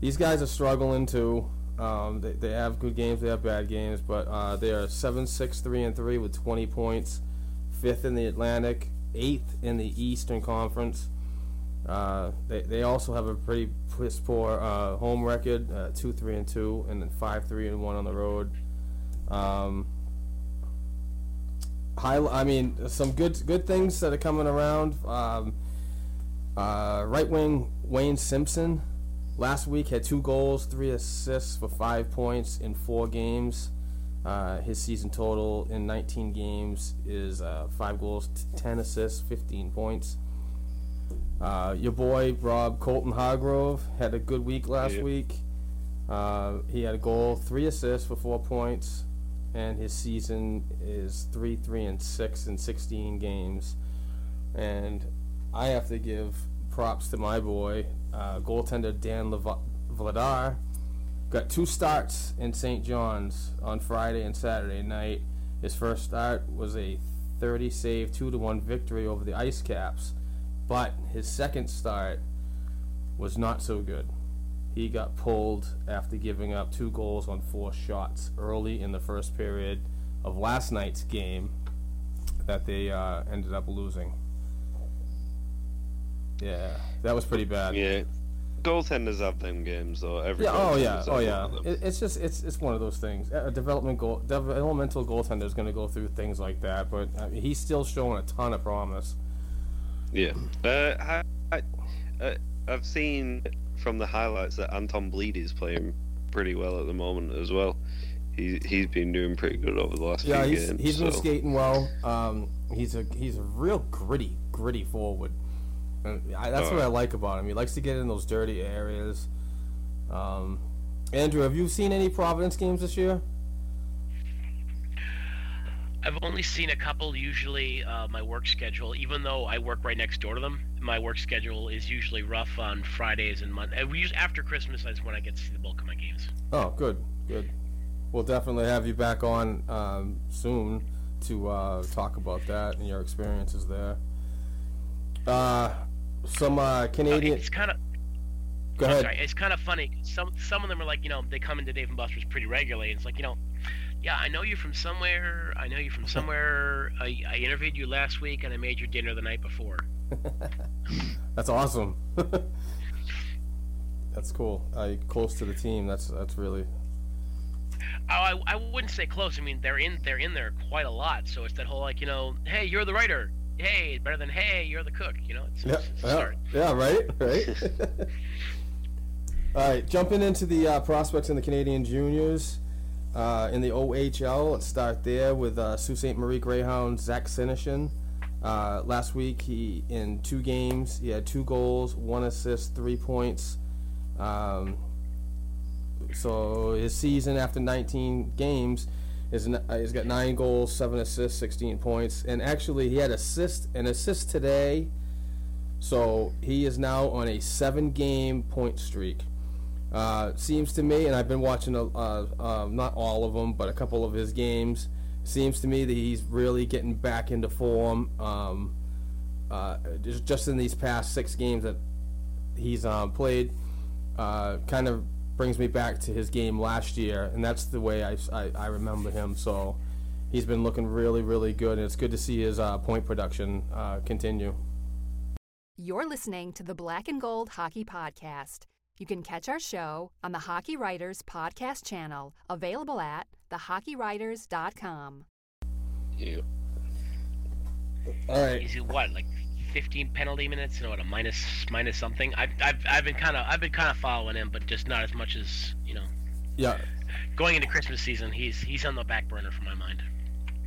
these guys are struggling too. Um, they, they have good games, they have bad games, but uh, they are 7 6 3 and 3 with 20 points, fifth in the Atlantic, eighth in the Eastern Conference. Uh, they, they also have a pretty piss poor uh, home record, uh, two three and two, and then five three and one on the road. Um, high, I mean, some good good things that are coming around. Um, uh, right wing Wayne Simpson last week had two goals, three assists for five points in four games. Uh, his season total in 19 games is uh, five goals, 10 assists, 15 points. Uh, your boy Rob Colton Hargrove had a good week last yeah. week. Uh, he had a goal, three assists for four points. and his season is three, three, and six in 16 games. And I have to give props to my boy, uh, goaltender Dan Vladar. Got two starts in St. John's on Friday and Saturday night. His first start was a 30 save, 2 to 1 victory over the IceCaps. But his second start was not so good. He got pulled after giving up two goals on four shots early in the first period of last night's game that they uh, ended up losing. Yeah, that was pretty bad. Yeah. Goaltenders have them games though. Every Yeah. Oh yeah. Oh yeah. one of them. It, it's just it's it's one of those things. A development goal, developmental goaltender is going to go through things like that, but I mean, he's still showing a ton of promise. Yeah. Uh, I, I, uh, I've seen from the highlights that Anton Blidh is playing pretty well at the moment as well. He he's been doing pretty good over the last Yeah, few he's games. he's been skating well. Um, he's a he's a real gritty gritty forward. And I, that's what I like about him. He likes to get in those dirty areas. Um, Andrew, have you seen any Providence games this year? I've only seen a couple. Usually, uh, my work schedule, even though I work right next door to them, my work schedule is usually rough on Fridays and Mondays. We use after Christmas is when I get to see the bulk of my games. Oh, good, good. We'll definitely have you back on um, soon to uh, talk about that and your experiences there. Uh, some uh, Canadian. It's kind of. Go ahead. Sorry, it's kind of funny. Some some of them are like, you know, they come into Dave and Buster's pretty regularly. And it's like, you know, yeah, I know you from somewhere. I know you from somewhere. I, I interviewed you last week, and I made your dinner the night before. That's awesome. that's cool. Uh, close to the team. That's that's really. Oh, I, I wouldn't say close. I mean, they're in they're in there quite a lot. So it's that whole like, you know, hey, you're the writer. Hey, better than hey, you're the cook. You know, it's, Yeah, it's yeah, start. yeah, right, right. All right, jumping into the uh, prospects in the Canadian juniors. Uh, in the OHL, let's start there with uh, Sault Ste. Marie Greyhound Zach Senyshyn. Uh, last week, he in two games, he had two goals, one assist, three points. Um, so his season after 19 games is uh, he's got nine goals, seven assists, 16 points, and actually he had assist an assist today. So he is now on a seven-game point streak. Uh, seems to me, and I've been watching a, uh, uh, not all of them, but a couple of his games. Seems to me that he's really getting back into form. Um, uh, just, just in these past six games that he's um, played, uh, kind of brings me back to his game last year, and that's the way I, I, I remember him. So he's been looking really, really good, and it's good to see his uh, point production uh, continue. You're listening to the Black and Gold Hockey Podcast. You can catch our show on the Hockey Writers Podcast channel, available at thehockeywriters.com. Yeah. All right. He's what like 15 penalty minutes and what a minus minus something. I've I've, I've been kind of I've been kind of following him, but just not as much as you know. Yeah, Going into Christmas season, he's he's on the back burner for my mind.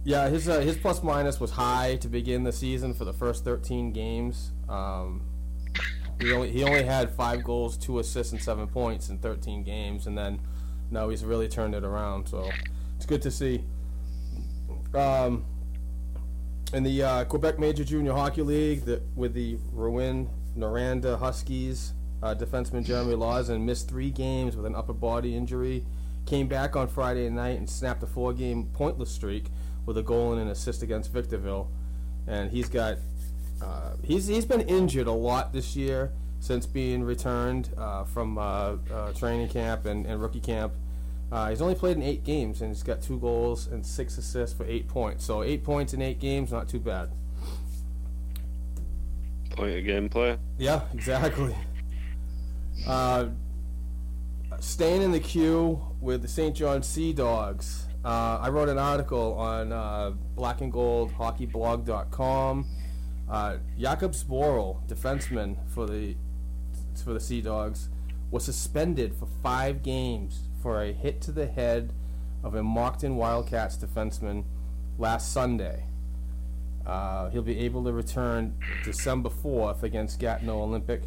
yeah. His uh, his plus minus was high to begin the season for the first 13 games. Um, he only he only had five goals, two assists, and seven points in 13 games, and then now he's really turned it around. So it's good to see. Um, in the uh, Quebec Major Junior Hockey League, the, with the Rouen Noranda Huskies, uh, defenseman Jeremy Lauzon missed three games with an upper body injury. Came back on Friday night and snapped a four-game pointless streak with a goal and an assist against Victoriaville. And he's got uh, he's he's been injured a lot this year since being returned uh, from uh, uh, training camp and, and rookie camp. Uh, he's only played in eight games and he's got two goals and six assists for eight points. So eight points in eight games, not too bad. Point of game player. Yeah, exactly. Uh, staying in the queue with the St. John Sea Dogs. Uh, I wrote an article on uh, blackandgoldhockeyblog.com. Uh, Jakub Zboril, defenseman for the for the Sea Dogs, was suspended for five games for a hit to the head of a Moncton Wildcats defenseman last Sunday. Uh, he'll be able to return December 4th against Gatineau Olympic.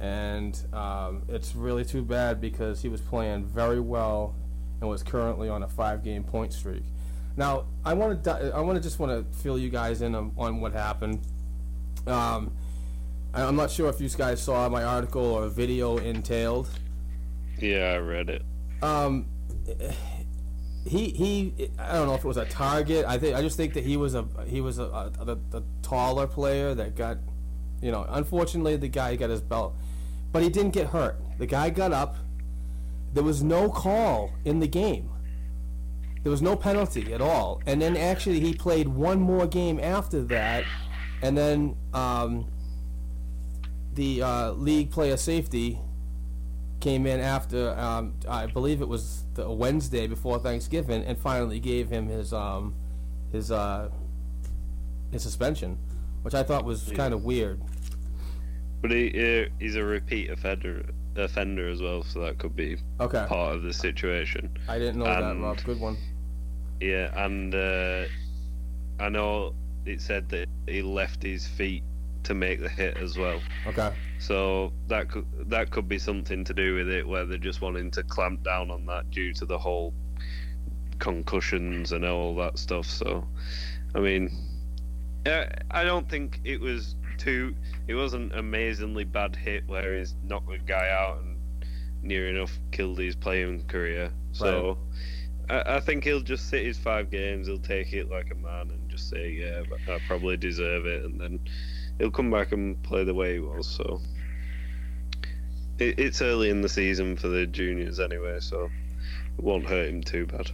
And um, it's really too bad because he was playing very well and was currently on a five-game point streak. Now, I want to I want to just want to fill you guys in on, on what happened. Um, I- I'm not sure if you guys saw my article or video entailed. Yeah, I read it. Um, he he. I don't know if it was a target. I think I just think that he was a he was a, a, a, a taller player that got, you know. Unfortunately, the guy got his belt, but he didn't get hurt. The guy got up. There was no call in the game. There was no penalty at all. And then actually, he played one more game after that, and then um, the uh, league player safety came in after um, I believe it was the Wednesday before Thanksgiving, and finally gave him his um, his uh, his suspension, which I thought was Yeah. kind of weird. But he he's a repeat offender offender as well, so that could be Okay. part of the situation. I didn't know that, And- Rob. Good one. Yeah, and uh, I know it said that he left his feet to make the hit as well. Okay. So that could that could be something to do with it, where they're just wanting to clamp down on that due to the whole concussions and all that stuff. So, I mean, I don't think it was too. It wasn't amazingly bad hit where he's knocked the guy out and near enough killed his playing career. So. I, I think he'll just sit his five games. He'll take it like a man and just say, "Yeah, but I probably deserve it," and then he'll come back and play the way he was. So it, it's early in the season for the juniors anyway, so it won't hurt him too bad.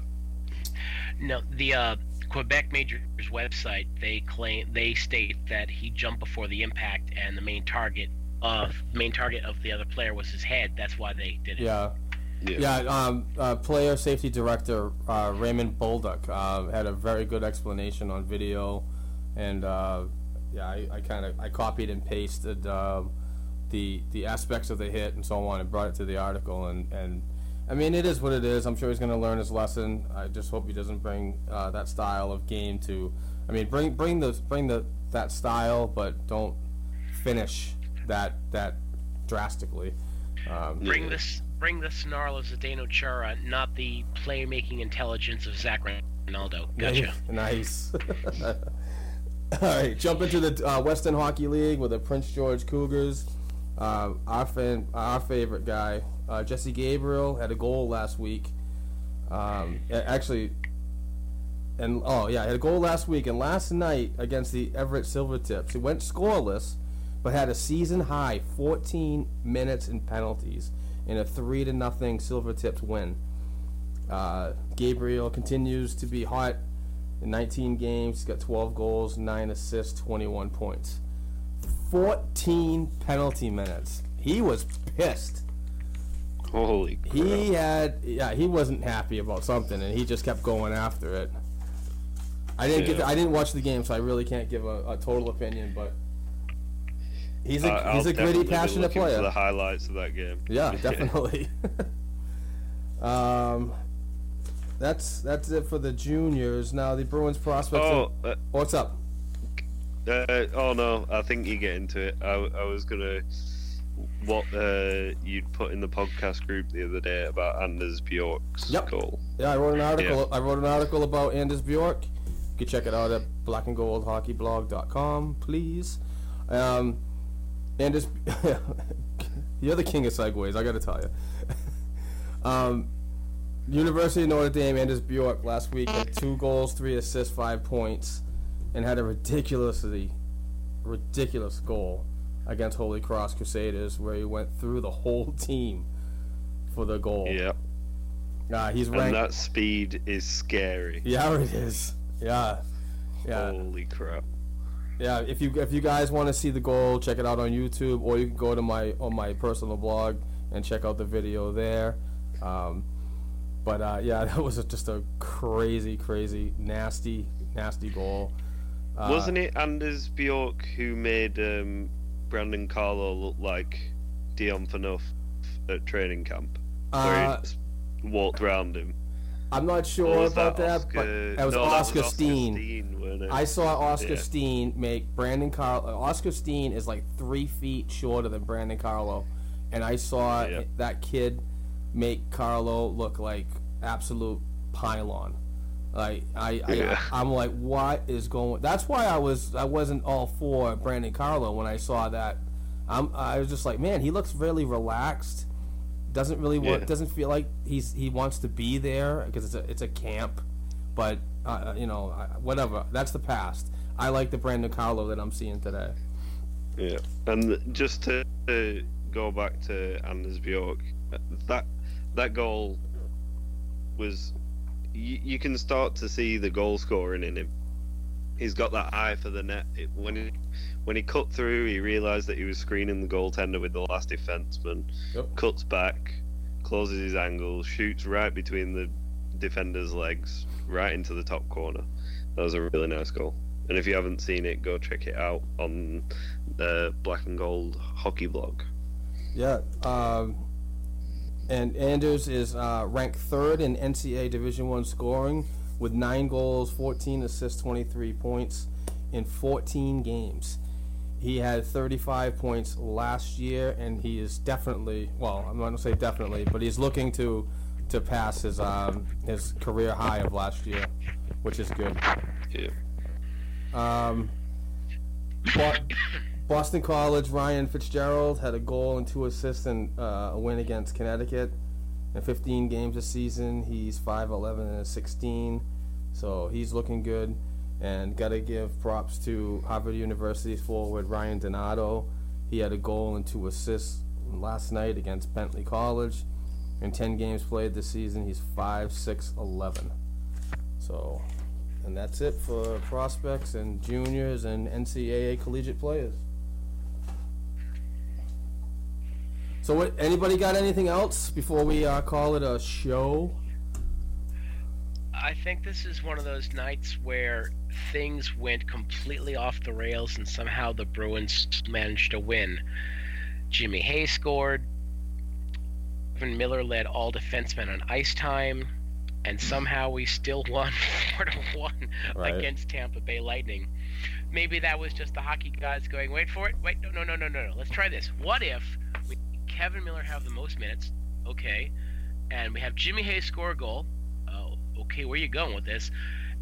No, the uh, Quebec Majors website they claim they state that he jumped before the impact, and the main target of main target of the other player was his head. That's why they did it. Yeah. Yeah. Yeah, um, uh, player safety director uh, Raymond Bolduc uh, had a very good explanation on video, and uh, yeah, I, I kind of I copied and pasted um the the aspects of the hit and so on, and brought it to the article, and and I mean it is what it is. I'm sure he's going to learn his lesson. I just hope he doesn't bring uh, that style of game to. I mean, bring bring the bring the that style, but don't finish that that drastically. Um, Bring this, bring the snarl of Zdeno Chara, not the playmaking intelligence of Zac Rinaldo. Gotcha. nice. All right, jump into the uh, Western Hockey League with the Prince George Cougars. Uh, our fan, our favorite guy, uh, Jesse Gabrielle, had a goal last week. Um, actually, and oh yeah, had a goal last week, and last night against the Everett Silvertips, he went scoreless, but had a season high 14 minutes in penalties in a three to nothing silver tipped win. Uh, Gabrielle continues to be hot in 19 games. He's got 12 goals, 9 assists, 21 points. 14 penalty minutes. He was pissed. Holy crap! He had, yeah, he wasn't happy about something, and he just kept going after it. I didn't get, to, I didn't watch the game, so I really can't give a, a total opinion. But he's a I- he's a gritty, passionate player. For the highlights of that game. Yeah, definitely. um, that's that's it for the juniors. Now the Bruins prospects. Oh, uh, what's up? Uh, oh no, I think you get into it. I, I was gonna what uh, you'd put in the podcast group the other day about Anders Bjork's Yep. goal. Yeah, I wrote an article. Yeah. I wrote an article about Anders Bjork. You can check it out at blackandgoldhockeyblog.com, please. Um, Anders, you're the king of segues. I got to tell you. um, University of Notre Dame. Anders Bjork last week had two goals, three assists, five points, and had a ridiculously, ridiculous goal against Holy Cross Crusaders, where he went through the whole team for the goal. Yeah, Uh, he's and that speed is scary. Yeah, it is. Yeah, yeah, Holy crap! Yeah. If you if you guys want to see the goal, check it out on YouTube, or you can go to my on my personal blog and check out the video there. Um, but uh, yeah, that was just a crazy, crazy, nasty, nasty goal. Uh, Wasn't it Anders Bjork who made um, Brandon Carlo look like Dion Phaneuf at training camp? Where Uh, he just walked around him. I'm not sure about that, Oskar... but that was no, Oskar that was Steen. Steen. I saw Oskar Yeah. Steen make Brandon Carlo. Uh, Oskar Steen is like three feet shorter than Brandon Carlo, and I saw Yeah. that kid make Carlo look like absolute pylon. Like I, I, Yeah. I am like, what is going? That's why I was I wasn't all for Brandon Carlo when I saw that. I'm I was just like, man, he looks really relaxed. Doesn't really want. Yeah. Doesn't feel like he's he wants to be there because it's a it's a camp. But uh, you know, whatever. That's the past. I like the Brandon Carlo that I'm seeing today. Yeah, and just to, to go back to Anders Bjork, that that goal was you, you can start to see the goal scoring in him. He's got that eye for the net. It, when he when he cut through, he realised that he was screening the goaltender with the last defenseman. Yep. Cuts back, closes his angle, shoots right between the defender's legs, right into the top corner. That was a really nice goal. And if you haven't seen it, go check it out on the Black and Gold hockey blog. Yeah. Um, and Anders is uh, ranked third in NCAA Division One scoring with nine goals, 14 assists, 23 points in 14 games. He had 35 points last year, and he is definitely well. I'm not gonna say definitely, but he's looking to to pass his um, his career high of last year, which is good. Yeah. Um, Bo- Boston College Ryan Fitzgerald had a goal and two assists in uh, a win against Connecticut. In 15 games this season, he's 5'11 and 16, so he's looking good. And got to give props to Harvard University forward Ryan Donato. He had a goal and two assists last night against Bentley College. In 10 games played this season, he's 5'6, 11. So and that's it for prospects and juniors and NCAA collegiate players. So, what? Anybody got anything else before we uh, call it a show? I think this is one of those nights where things went completely off the rails and somehow the Bruins managed to win. Jimmy Hayes scored. Kevan Miller led all defensemen on ice time, and somehow we still won four to one Right. against Tampa Bay Lightning. Maybe that was just the hockey gods going, "Wait for it, wait, no, no, no, no, no, no. Let's try this. What if we Kevan Miller have the most minutes? Okay, and we have Jimmy Hayes score a goal. Okay, where are you going with this?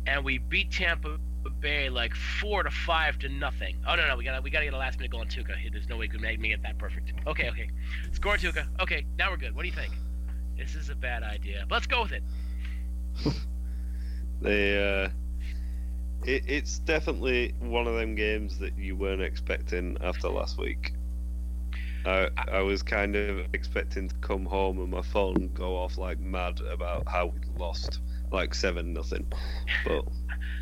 And we beat Tampa Bay like four to five to nothing. Oh no, no, we got to we got to get a last minute goal on Tuukka. There's no way we could make, make it that perfect. Okay, okay, score Tuukka. Okay, now we're good. What do you think? This is a bad idea. Let's go with it. They, uh, it, it's definitely one of them games that you weren't expecting after last week. I, I was kind of expecting to come home and my phone go off like mad about how we lost like seven nothing, but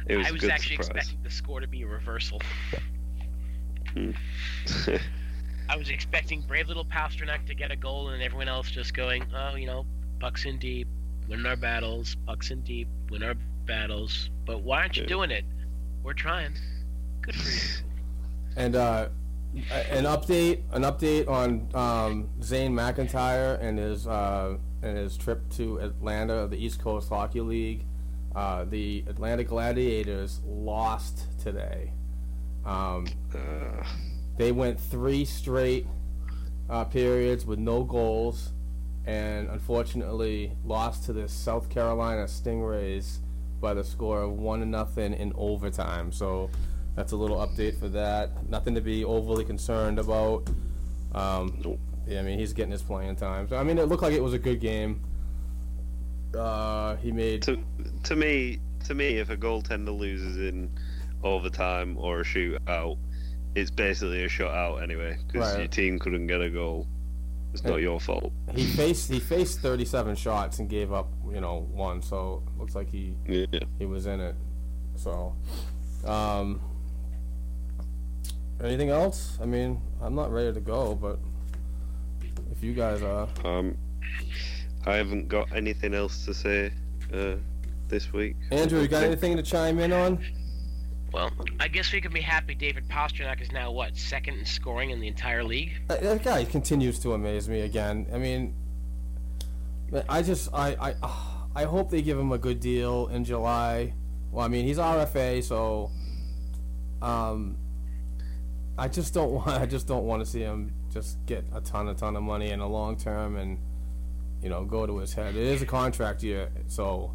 it was I was good actually surprise. expecting the score to be a reversal. Hmm. I was expecting brave little Pastrnak to get a goal and everyone else just going, oh, you know, pucks in deep, win our battles, pucks in deep, win our battles. But why aren't you Yeah. doing it? We're trying. Good for you. And uh, an update, an update on um, Zane McIntyre and his uh, and his trip to Atlanta, of the East Coast Hockey League. Uh, the Atlanta Gladiators lost today. Um, Uh, they went three straight uh, periods with no goals, and unfortunately lost to the South Carolina Stingrays by the score of one to nothing in overtime. So that's a little update for that. Nothing to be overly concerned about. Um, Nope. Yeah, I mean he's getting his playing time. So I mean it looked like it was a good game. Uh, he made to to me, to me, if a goaltender loses in overtime or a shootout, it's basically a shutout anyway because Right. your team couldn't get a goal. It's not your fault. he faced he faced 37 shots and gave up you know one. So looks like he Yeah. he was in it. So, um, anything else? I mean, I'm not ready to go, but if you guys are, Um, I haven't got anything else to say uh, this week. Andrew, you got anything to chime in on? Well, I guess we can be happy David Pastrnak is now, what, second in scoring in the entire league? That, that guy continues to amaze me again. I mean, I just I I I hope they give him a good deal in July. Well, I mean, he's RFA, so um, I just don't want I just don't want to see him just get a ton a ton of money in the long term and you know go to his head. It is a contract year, so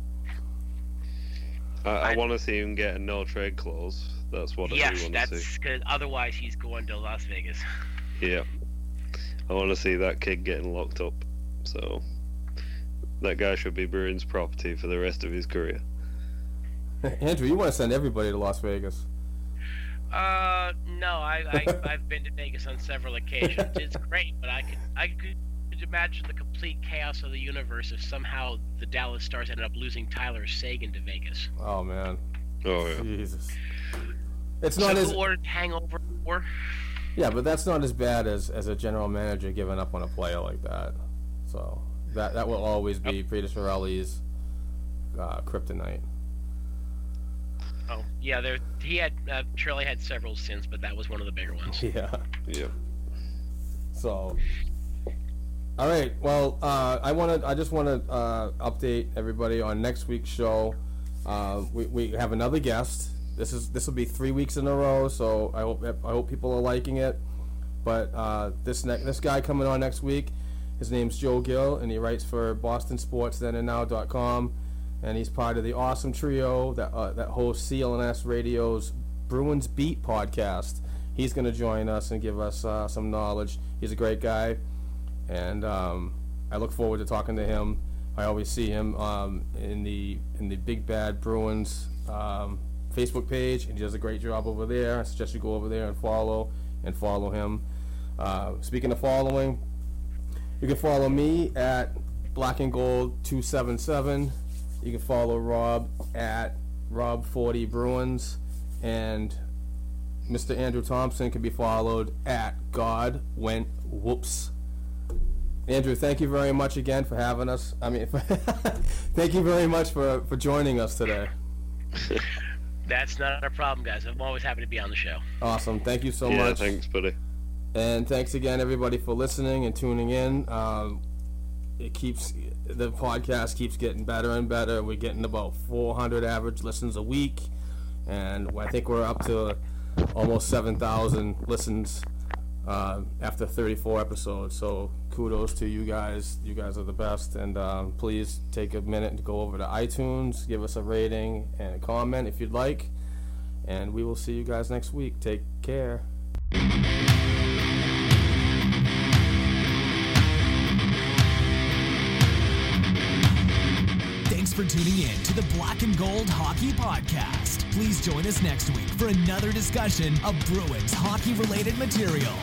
I, I want to see him get a no trade clause. That's what I yes, do want to that's see. because otherwise he's going to Las Vegas. Yeah, I want to see that kid getting locked up. So that guy should be Bruins property for the rest of his career. Andrew, you want to send everybody to Las Vegas? Uh, no, I, I I've been to Vegas on several occasions. It's great, but I could I could imagine the complete chaos of the universe if somehow the Dallas Stars ended up losing Tyler Seguin to Vegas. Oh man, Oh yeah. Jesus. It's So not as who ordered Hangover four? yeah, but that's not as bad as as a general manager giving up on a player like that. So that that will always be Peter Chiarelli's uh, kryptonite. Oh, yeah, there he had uh, Shirley had several sins, but that was one of the bigger ones. Yeah. Yeah. So, all right. Well, uh, I want to. I just want to uh, update everybody on next week's show. Uh, we, we have another guest. This is this will be three weeks in a row. So I hope I hope people are liking it. But uh, this ne- this guy coming on next week, his name's Joe Gill, and he writes for BostonSportsThenAndNow.com, and he's part of the awesome trio that uh, that hosts CLNS Radio's Bruins Beat podcast. He's going to join us and give us uh, some knowledge. He's a great guy, and um, I look forward to talking to him. I always see him um, in the in the Big Bad Bruins um, Facebook page, and he does a great job over there. I suggest you go over there and follow and follow him. Uh, speaking of following, you can follow me at Black and Gold 277. You can follow Rob at Rob40 Bruins, and Mr. Andrew Thompson can be followed at God Went Whoops. Andrew, thank you very much again for having us. I mean, thank you very much for, for joining us today. That's not a problem, guys. I'm always happy to be on the show. Awesome. Thank you so yeah. much. Thanks, buddy. And thanks again, everybody, for listening and tuning in. Um, it keeps the podcast keeps getting better and better. We're getting about 400 average listens a week, and I think we're up to almost 7,000 listens uh, after 34 episodes. So kudos to you guys. You guys are the best. And um, please take a minute to go over to iTunes, give us a rating and a comment if you'd like. And we will see you guys next week. Take care. Thanks for tuning in to the Black and Gold Hockey Podcast. Please join us next week for another discussion of Bruins hockey related material.